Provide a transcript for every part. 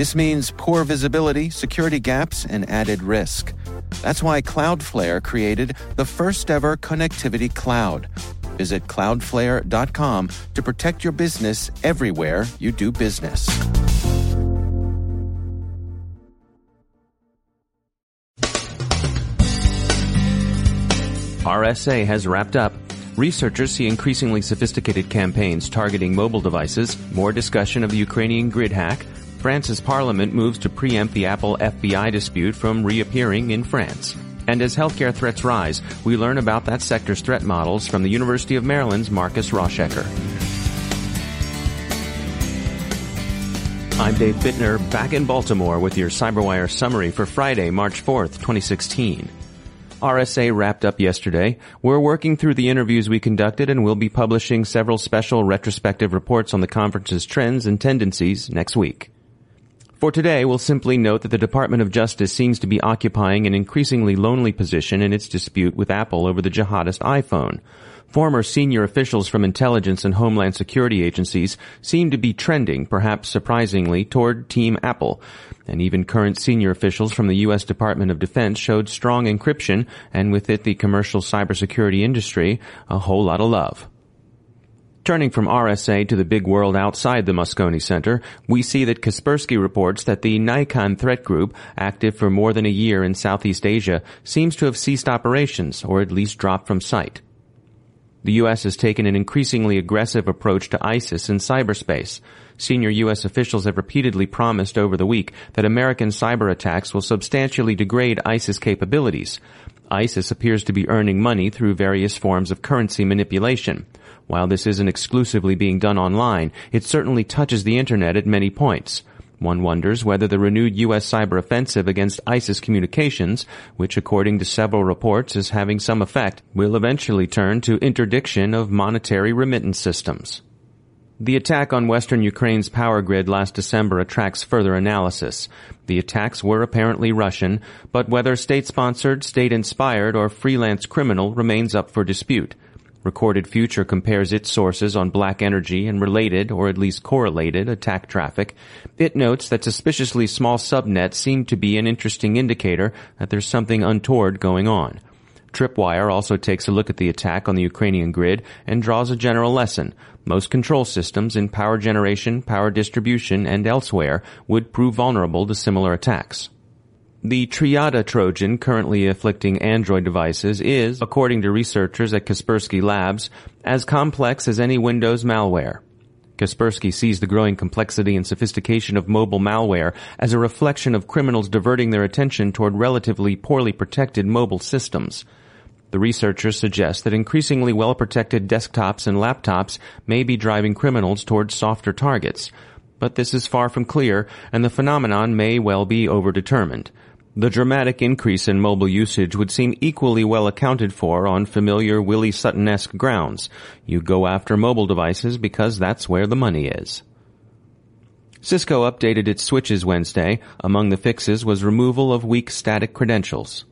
This means poor visibility, security gaps, and added risk. That's why Cloudflare created the first ever connectivity cloud. Visit cloudflare.com to protect your business everywhere you do business. RSA has wrapped up. Researchers see increasingly sophisticated campaigns targeting mobile devices, more discussion of the Ukrainian grid hack, France's parliament moves to preempt the Apple FBI dispute from reappearing in France. And as healthcare threats rise, we learn about that sector's threat models from the University of Maryland's Marcus Rauschecker. I'm Dave Bittner, back in Baltimore with your CyberWire summary for Friday, March 4th, 2016. RSA wrapped up yesterday. We're working through the interviews we conducted and we'll be publishing several special retrospective reports on the conference's trends and tendencies next week. For today, we'll simply note that the Department of Justice seems to be occupying an increasingly lonely position in its dispute with Apple over the jihadist iPhone. Former senior officials from intelligence and homeland security agencies seem to be trending, perhaps surprisingly, toward Team Apple. And even current senior officials from the U.S. Department of Defense showed strong encryption, and with it the commercial cybersecurity industry, a whole lot of love. Turning from RSA to the big world outside the Moscone Center, we see that Kaspersky reports that the Naikon threat group, active for more than a year in Southeast Asia, seems to have ceased operations, or at least dropped from sight. The U.S. has taken an increasingly aggressive approach to ISIS in cyberspace. Senior U.S. officials have repeatedly promised over the week that American cyber attacks will substantially degrade ISIS capabilities. ISIS appears to be earning money through various forms of currency manipulation. While this isn't exclusively being done online, it certainly touches the internet at many points. One wonders whether the renewed U.S. cyber offensive against ISIS communications, which according to several reports is having some effect, will eventually turn to interdiction of monetary remittance systems. The attack on western Ukraine's power grid last December attracts further analysis. The attacks were apparently Russian, but whether state-sponsored, state-inspired, or freelance criminal remains up for dispute. Recorded Future compares its sources on BlackEnergy and related, or at least correlated, attack traffic. It notes that suspiciously small subnets seem to be an interesting indicator that there's something untoward going on. Tripwire also takes a look at the attack on the Ukrainian grid and draws a general lesson. Most control systems in power generation, power distribution, and elsewhere would prove vulnerable to similar attacks. The Triada Trojan currently afflicting Android devices is, according to researchers at Kaspersky Labs, as complex as any Windows malware. Kaspersky sees the growing complexity and sophistication of mobile malware as a reflection of criminals diverting their attention toward relatively poorly protected mobile systems. The researchers suggest that increasingly well-protected desktops and laptops may be driving criminals toward softer targets. But this is far from clear, and the phenomenon may well be overdetermined. The dramatic increase in mobile usage would seem equally well accounted for on familiar Willie Sutton-esque grounds. You go after mobile devices because that's where the money is. Cisco updated its switches Wednesday. Among the fixes was removal of weak static credentials.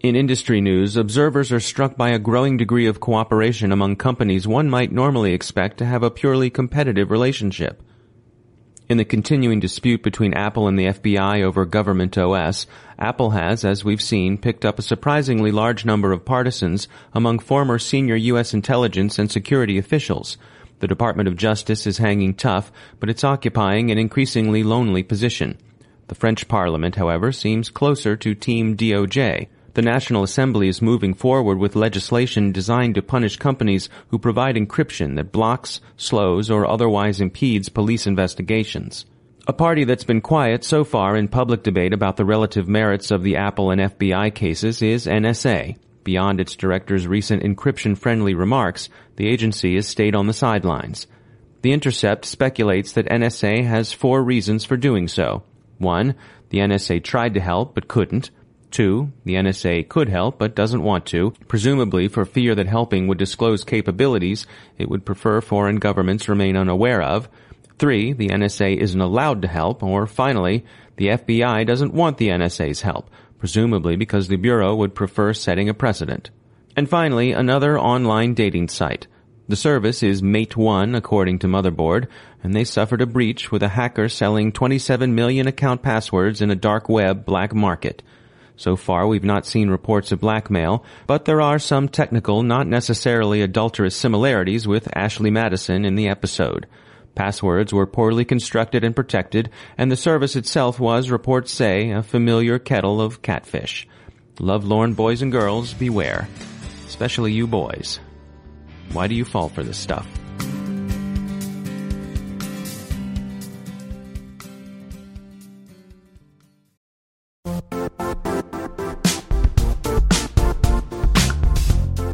In industry news, observers are struck by a growing degree of cooperation among companies one might normally expect to have a purely competitive relationship. In the continuing dispute between Apple and the FBI over government OS, Apple has, as we've seen, picked up a surprisingly large number of partisans among former senior U.S. intelligence and security officials. The Department of Justice is hanging tough, but it's occupying an increasingly lonely position. The French Parliament, however, seems closer to Team DOJ. The National Assembly is moving forward with legislation designed to punish companies who provide encryption that blocks, slows, or otherwise impedes police investigations. A party that's been quiet so far in public debate about the relative merits of the Apple and FBI cases is NSA. Beyond its director's recent encryption-friendly remarks, the agency has stayed on the sidelines. The Intercept speculates that NSA has four reasons for doing so. One, the NSA tried to help but couldn't. Two, the NSA could help but doesn't want to, presumably for fear that helping would disclose capabilities it would prefer foreign governments remain unaware of. Three, the NSA isn't allowed to help. Or finally, the FBI doesn't want the NSA's help, presumably because the Bureau would prefer setting a precedent. And finally, another online dating site. The service is Mate1, according to Motherboard, and they suffered a breach with a hacker selling 27 million account passwords in a dark web black market. So far, we've not seen reports of blackmail, but there are some technical, not necessarily adulterous similarities with Ashley Madison in the episode. Passwords were poorly constructed and protected, and the service itself was, reports say, a familiar kettle of catfish. Lovelorn boys and girls, beware. Especially you boys. Why do you fall for this stuff?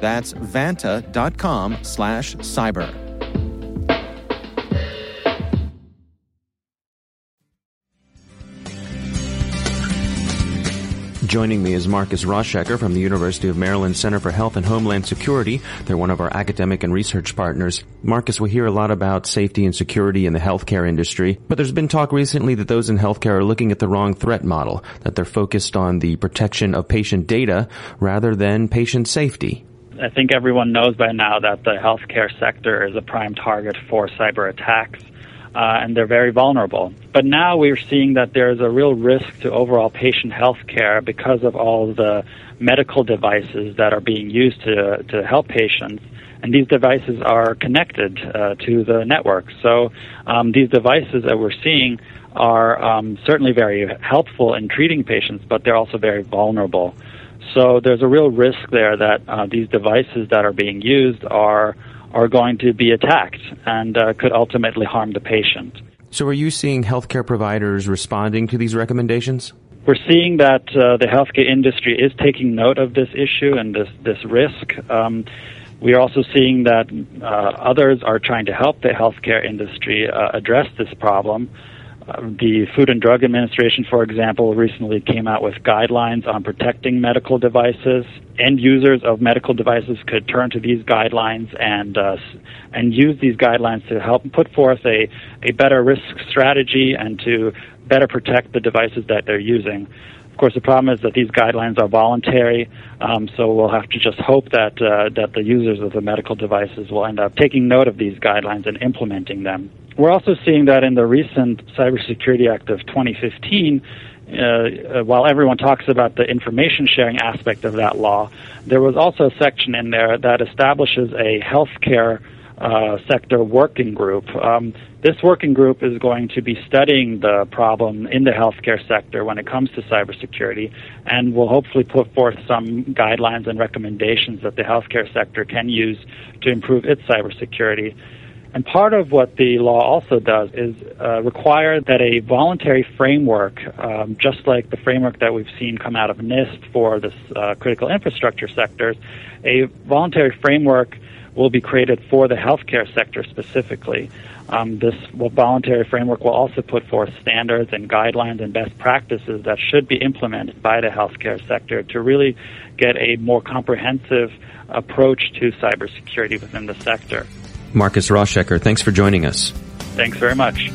That's vanta.com slash cyber. Joining me is Marcus Rauschecker from the University of Maryland Center for Health and Homeland Security. They're one of our academic and research partners. Marcus, we hear a lot about safety and security in the healthcare industry, but there's been talk recently that those in healthcare are looking at the wrong threat model, that they're focused on the protection of patient data rather than patient safety. I think everyone knows by now that the healthcare sector is a prime target for cyber attacks uh, and they're very vulnerable. But now we're seeing that there's a real risk to overall patient health care because of all the medical devices that are being used to, to help patients. And these devices are connected uh, to the network. So um, these devices that we're seeing are um, certainly very helpful in treating patients, but they're also very vulnerable. So there's a real risk there that uh, these devices that are being used are are going to be attacked and uh, could ultimately harm the patient. So, are you seeing healthcare providers responding to these recommendations? We're seeing that uh, the healthcare industry is taking note of this issue and this this risk. Um, we are also seeing that uh, others are trying to help the healthcare industry uh, address this problem. Uh, the Food and Drug Administration, for example, recently came out with guidelines on protecting medical devices. End users of medical devices could turn to these guidelines and uh, and use these guidelines to help put forth a, a better risk strategy and to better protect the devices that they're using. Of course, the problem is that these guidelines are voluntary, um, so we'll have to just hope that uh, that the users of the medical devices will end up taking note of these guidelines and implementing them. We're also seeing that in the recent Cybersecurity Act of 2015, uh, uh, while everyone talks about the information sharing aspect of that law, there was also a section in there that establishes a healthcare uh, sector working group. Um, this working group is going to be studying the problem in the healthcare sector when it comes to cybersecurity and will hopefully put forth some guidelines and recommendations that the healthcare sector can use to improve its cybersecurity. And part of what the law also does is uh, require that a voluntary framework, um, just like the framework that we've seen come out of NIST for this uh, critical infrastructure sectors, a voluntary framework will be created for the healthcare sector specifically. Um, this voluntary framework will also put forth standards and guidelines and best practices that should be implemented by the healthcare sector to really get a more comprehensive approach to cybersecurity within the sector. Marcus Rauschecker, thanks for joining us. Thanks very much.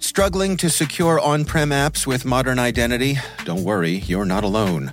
Struggling to secure on prem apps with modern identity? Don't worry, you're not alone.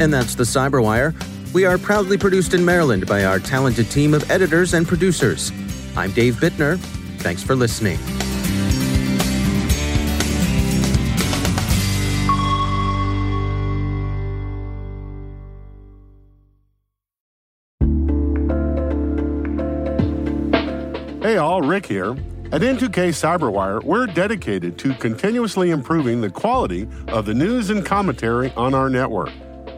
And that's the Cyberwire. We are proudly produced in Maryland by our talented team of editors and producers. I'm Dave Bittner. Thanks for listening. Hey all, Rick here. At N2K Cyberwire, we're dedicated to continuously improving the quality of the news and commentary on our network.